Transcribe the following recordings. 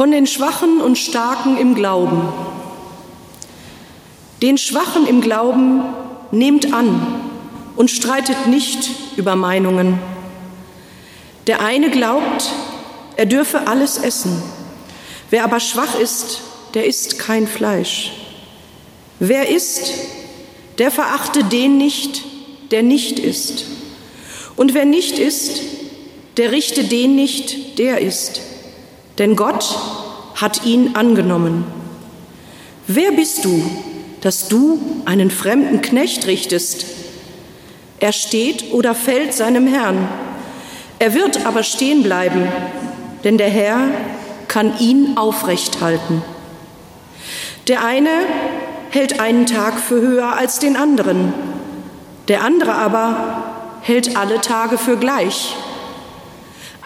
von den Schwachen und Starken im Glauben. Den Schwachen im Glauben nehmt an und streitet nicht über Meinungen. Der eine glaubt, er dürfe alles essen. Wer aber schwach ist, der isst kein Fleisch. Wer isst, der verachte den nicht, der nicht isst. Und wer nicht isst, der richte den nicht, der isst. Denn Gott hat ihn angenommen. Wer bist du, dass du einen fremden Knecht richtest? Er steht oder fällt seinem Herrn. Er wird aber stehen bleiben, denn der Herr kann ihn aufrecht halten. Der eine hält einen Tag für höher als den anderen, der andere aber hält alle Tage für gleich.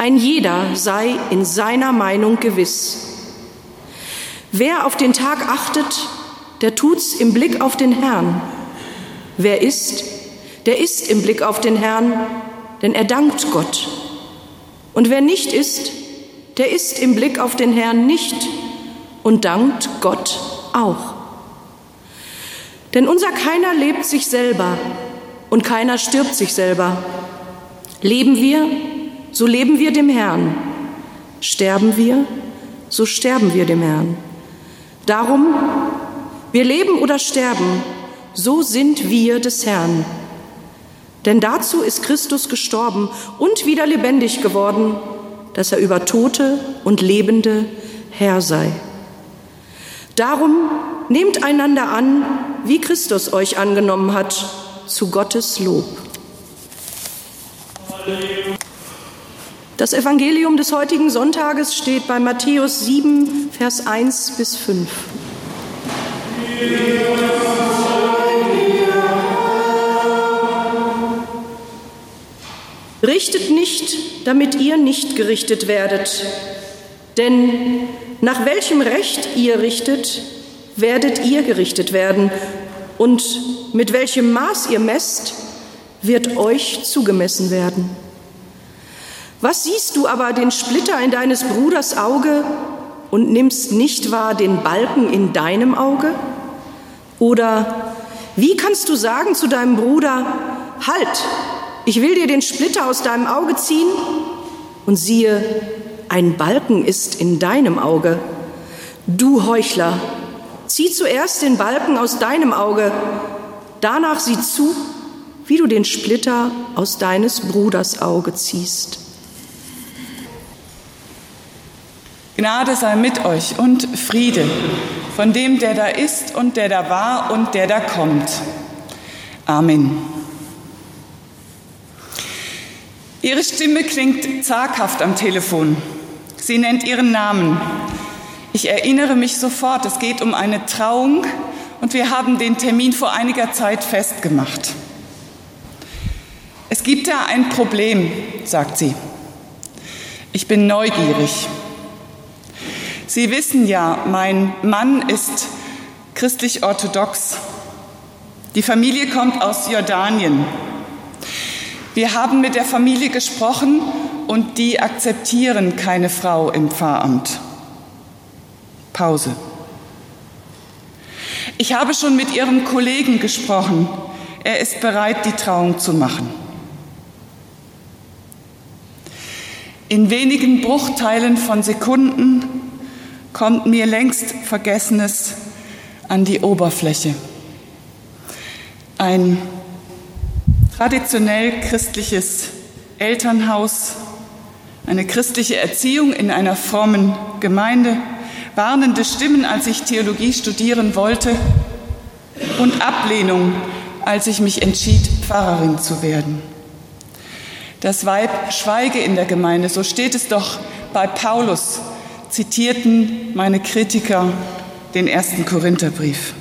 Ein jeder sei in seiner Meinung gewiss. Wer auf den Tag achtet, der tut's im Blick auf den Herrn. Wer isst, der ist im Blick auf den Herrn, denn er dankt Gott. Und wer nicht ist, der ist im Blick auf den Herrn nicht und dankt Gott auch. Denn unser keiner lebt sich selber und keiner stirbt sich selber. Leben wir, so leben wir dem Herrn. Sterben wir, so sterben wir dem Herrn. Darum, wir leben oder sterben, so sind wir des Herrn. Denn dazu ist Christus gestorben und wieder lebendig geworden, dass er über Tote und Lebende Herr sei. Darum nehmt einander an, wie Christus euch angenommen hat, zu Gottes Lob. Das Evangelium des heutigen Sonntages steht bei Matthäus 7, Vers 1 bis 5. Richtet nicht, damit ihr nicht gerichtet werdet. Denn nach welchem Recht ihr richtet, werdet ihr gerichtet werden. Und mit welchem Maß ihr messt, wird euch zugemessen werden. Was siehst du aber den Splitter in deines Bruders Auge und nimmst nicht wahr den Balken in deinem Auge? Oder wie kannst du sagen zu deinem Bruder, halt, ich will dir den Splitter aus deinem Auge ziehen und siehe, ein Balken ist in deinem Auge. Du Heuchler, zieh zuerst den Balken aus deinem Auge, danach sieh zu, wie du den Splitter aus deines Bruders Auge ziehst. Gnade sei mit euch und Friede von dem, der da ist und der da war und der da kommt. Amen. Ihre Stimme klingt zaghaft am Telefon. Sie nennt ihren Namen. Ich erinnere mich sofort, es geht um eine Trauung und wir haben den Termin vor einiger Zeit festgemacht. Es gibt da ein Problem, sagt sie. Ich bin neugierig. Sie wissen ja, mein Mann ist christlich-orthodox. Die Familie kommt aus Jordanien. Wir haben mit der Familie gesprochen und die akzeptieren keine Frau im Pfarramt. Pause. Ich habe schon mit Ihrem Kollegen gesprochen. Er ist bereit, die Trauung zu machen. In wenigen Bruchteilen von Sekunden kommt mir längst Vergessenes an die Oberfläche. Ein traditionell christliches Elternhaus, eine christliche Erziehung in einer frommen Gemeinde, warnende Stimmen, als ich Theologie studieren wollte und Ablehnung, als ich mich entschied, Pfarrerin zu werden. Das Weib schweige in der Gemeinde, so steht es doch bei Paulus, zitierten meine Kritiker den ersten Korintherbrief.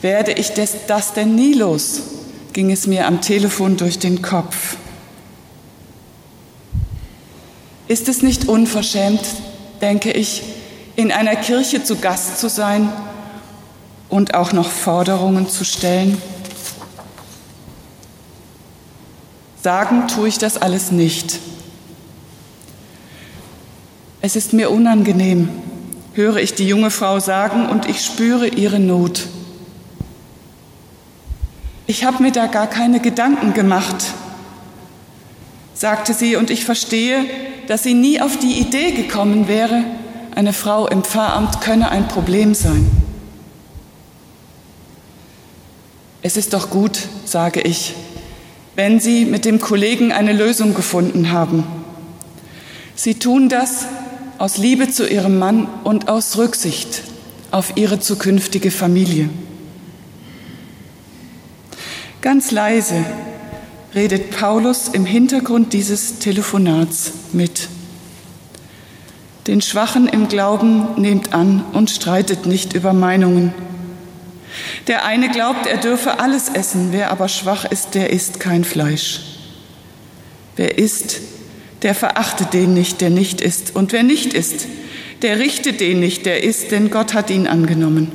Werde ich das denn nie los? ging es mir am Telefon durch den Kopf. Ist es nicht unverschämt, denke ich, in einer Kirche zu Gast zu sein und auch noch Forderungen zu stellen? Sagen tue ich das alles nicht. Es ist mir unangenehm, höre ich die junge Frau sagen, und ich spüre ihre Not. Ich habe mir da gar keine Gedanken gemacht, sagte sie, und ich verstehe, dass sie nie auf die Idee gekommen wäre, eine Frau im Pfarramt könne ein Problem sein. Es ist doch gut, sage ich, wenn Sie mit dem Kollegen eine Lösung gefunden haben. Sie tun das aus Liebe zu Ihrem Mann und aus Rücksicht auf Ihre zukünftige Familie. Ganz leise redet Paulus im Hintergrund dieses Telefonats mit. Den Schwachen im Glauben nehmt an und streitet nicht über Meinungen. Der eine glaubt, er dürfe alles essen, wer aber schwach ist, der isst kein Fleisch. Wer isst, der verachte den nicht, der nicht isst. Und wer nicht isst, der richte den nicht, der isst, denn Gott hat ihn angenommen.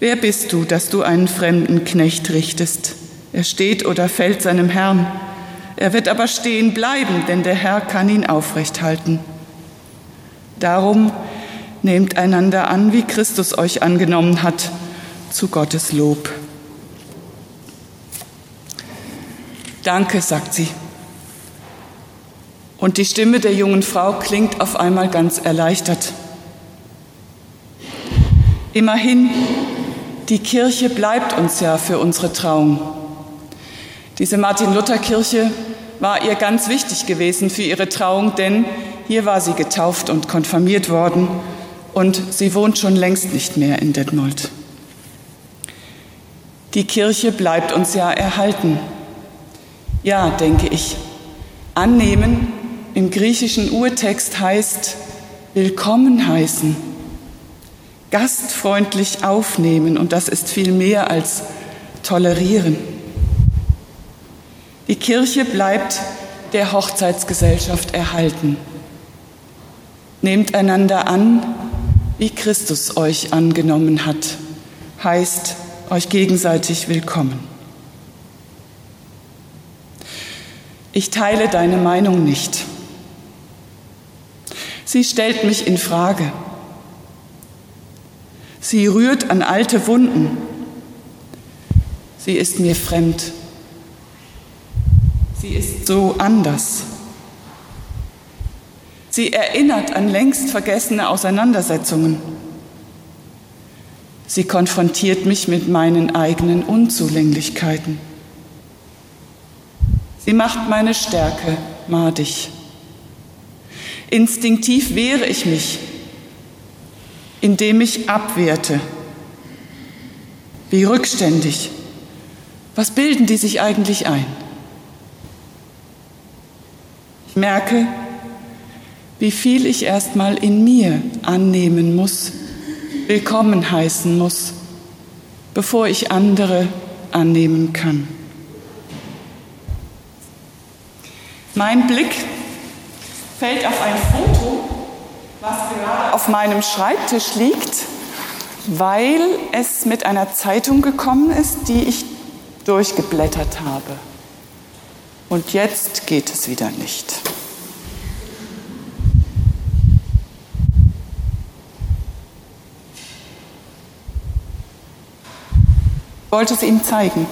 Wer bist du, dass du einen fremden Knecht richtest? Er steht oder fällt seinem Herrn. Er wird aber stehen bleiben, denn der Herr kann ihn aufrecht halten. Darum nehmt einander an, wie Christus euch angenommen hat, zu Gottes Lob. Danke, sagt sie. Und die Stimme der jungen Frau klingt auf einmal ganz erleichtert. Immerhin, die Kirche bleibt uns ja für unsere Trauung. Diese Martin-Luther-Kirche war ihr ganz wichtig gewesen für ihre Trauung, denn hier war sie getauft und konfirmiert worden und sie wohnt schon längst nicht mehr in Detmold. Die Kirche bleibt uns ja erhalten. Ja, denke ich. Annehmen im griechischen Urtext heißt willkommen heißen, gastfreundlich aufnehmen und das ist viel mehr als tolerieren. Die Kirche bleibt der Hochzeitsgesellschaft erhalten. Nehmt einander an, wie Christus euch angenommen hat, heißt euch gegenseitig willkommen. Ich teile deine Meinung nicht. Sie stellt mich in Frage. Sie rührt an alte Wunden. Sie ist mir fremd. Sie ist so anders. Sie erinnert an längst vergessene Auseinandersetzungen. Sie konfrontiert mich mit meinen eigenen Unzulänglichkeiten. Sie macht meine Stärke madig. Instinktiv wehre ich mich, indem ich abwehrte. Wie rückständig. Was bilden die sich eigentlich ein? Ich merke, wie viel ich erstmal in mir annehmen muss, willkommen heißen muss, bevor ich andere annehmen kann. Mein Blick fällt auf ein Foto, was gerade auf meinem Schreibtisch liegt, weil es mit einer Zeitung gekommen ist, die ich durchgeblättert habe. Und jetzt geht es wieder nicht. wollte es ihm zeigen.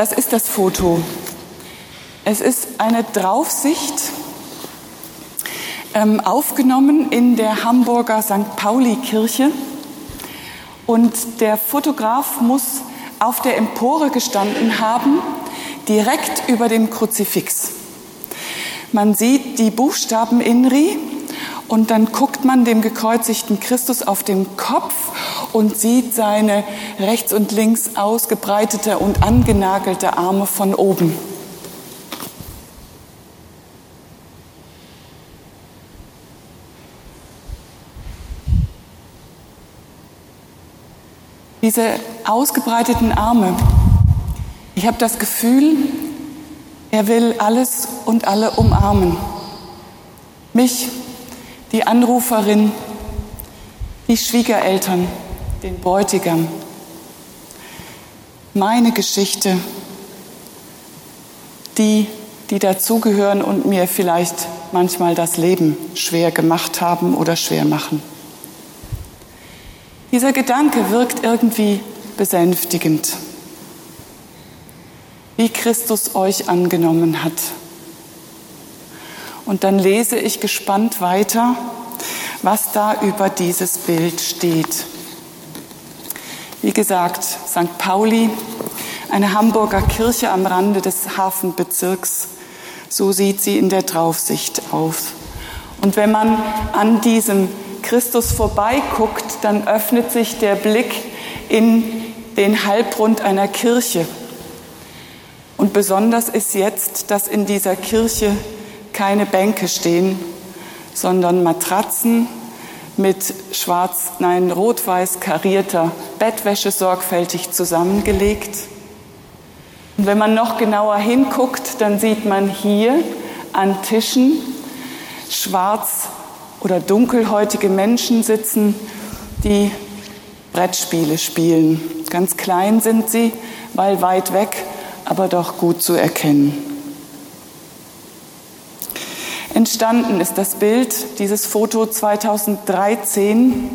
Das ist das Foto. Es ist eine Draufsicht, ähm, aufgenommen in der Hamburger St. Pauli-Kirche. Und der Fotograf muss auf der Empore gestanden haben, direkt über dem Kruzifix. Man sieht die Buchstaben INRI und dann guckt man dem gekreuzigten Christus auf den Kopf und sieht seine rechts und links ausgebreitete und angenagelte Arme von oben. Diese ausgebreiteten Arme, ich habe das Gefühl, er will alles und alle umarmen. Mich, die Anruferin, die Schwiegereltern, den Bräutigam. meine Geschichte, die, die dazugehören und mir vielleicht manchmal das Leben schwer gemacht haben oder schwer machen. Dieser Gedanke wirkt irgendwie besänftigend, wie Christus euch angenommen hat. Und dann lese ich gespannt weiter, was da über dieses Bild steht. Wie gesagt, St. Pauli, eine Hamburger Kirche am Rande des Hafenbezirks, so sieht sie in der Draufsicht aus. Und wenn man an diesem Christus vorbeiguckt, dann öffnet sich der Blick in den Halbrund einer Kirche. Und besonders ist jetzt, dass in dieser Kirche keine Bänke stehen, sondern Matratzen mit schwarz, nein, rot-weiß karierter Bettwäsche sorgfältig zusammengelegt. Und wenn man noch genauer hinguckt, dann sieht man hier an Tischen schwarz oder dunkelhäutige Menschen sitzen, die Brettspiele spielen. Ganz klein sind sie, weil weit weg, aber doch gut zu erkennen. Entstanden ist das Bild, dieses Foto 2013,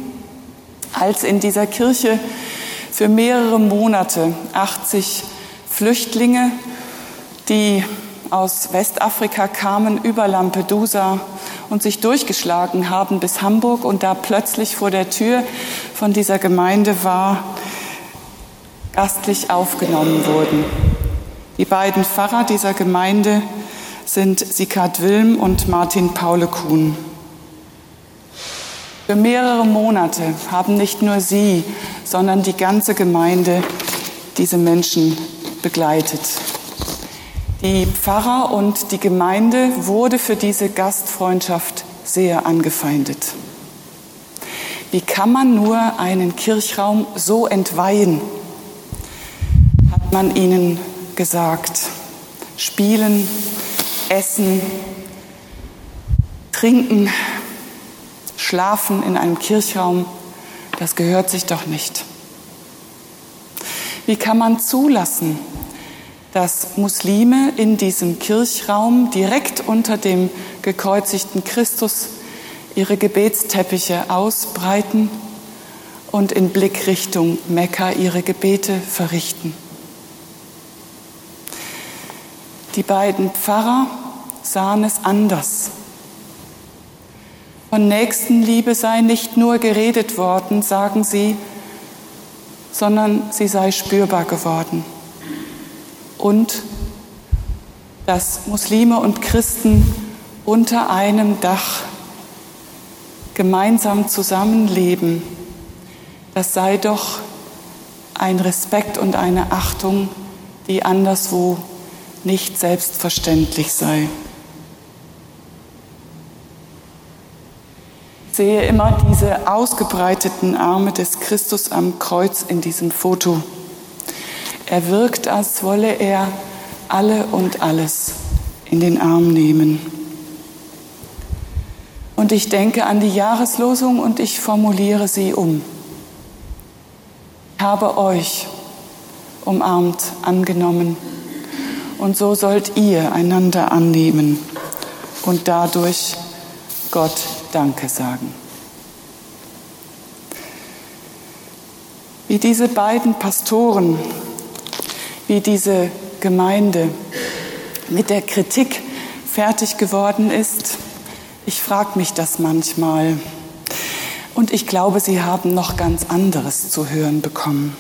als in dieser Kirche für mehrere Monate 80 Flüchtlinge, die aus Westafrika kamen über Lampedusa und sich durchgeschlagen haben bis Hamburg und da plötzlich vor der Tür von dieser Gemeinde war, gastlich aufgenommen wurden. Die beiden Pfarrer dieser Gemeinde sind Sikat Wilm und Martin Paule Kuhn. Für mehrere Monate haben nicht nur sie, sondern die ganze Gemeinde diese Menschen begleitet. Die Pfarrer und die Gemeinde wurde für diese Gastfreundschaft sehr angefeindet. Wie kann man nur einen Kirchraum so entweihen? Hat man ihnen gesagt. Spielen, essen, trinken, schlafen in einem Kirchraum, das gehört sich doch nicht. Wie kann man zulassen, dass Muslime in diesem Kirchraum direkt unter dem gekreuzigten Christus ihre Gebetsteppiche ausbreiten und in Blickrichtung Mekka ihre Gebete verrichten. Die beiden Pfarrer sahen es anders. Von Nächstenliebe sei nicht nur geredet worden, sagen sie, sondern sie sei spürbar geworden und dass Muslime und Christen unter einem Dach gemeinsam zusammenleben, das sei doch ein Respekt und eine Achtung, die anderswo nicht selbstverständlich sei. Ich sehe immer diese ausgebreiteten Arme des Christus am Kreuz in diesem Foto. Er wirkt, als wolle er alle und alles in den Arm nehmen. Und ich denke an die Jahreslosung und ich formuliere sie um. Ich habe euch umarmt, angenommen. Und so sollt ihr einander annehmen und dadurch Gott Danke sagen. Wie diese beiden Pastoren wie diese Gemeinde mit der Kritik fertig geworden ist. Ich frage mich das manchmal. Und ich glaube, sie haben noch ganz anderes zu hören bekommen.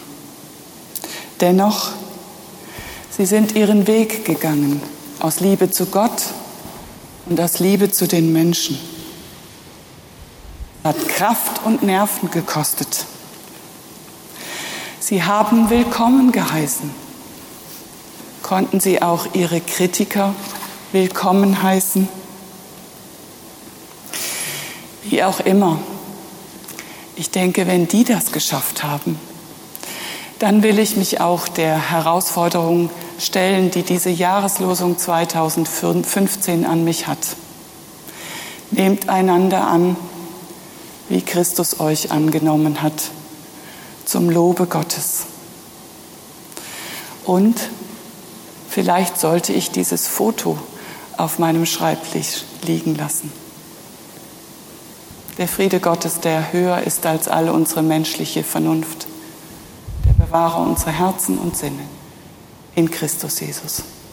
Dennoch, sie sind ihren Weg gegangen aus Liebe zu Gott und aus Liebe zu den Menschen. Hat Kraft und Nerven gekostet. Sie haben willkommen geheißen konnten sie auch ihre Kritiker willkommen heißen. Wie auch immer. Ich denke, wenn die das geschafft haben, dann will ich mich auch der Herausforderung stellen, die diese Jahreslosung 2015 an mich hat. Nehmt einander an, wie Christus euch angenommen hat, zum Lobe Gottes. Und vielleicht sollte ich dieses Foto auf meinem Schreibtisch liegen lassen. Der Friede Gottes, der höher ist als alle unsere menschliche Vernunft, der bewahre unsere Herzen und Sinne in Christus Jesus.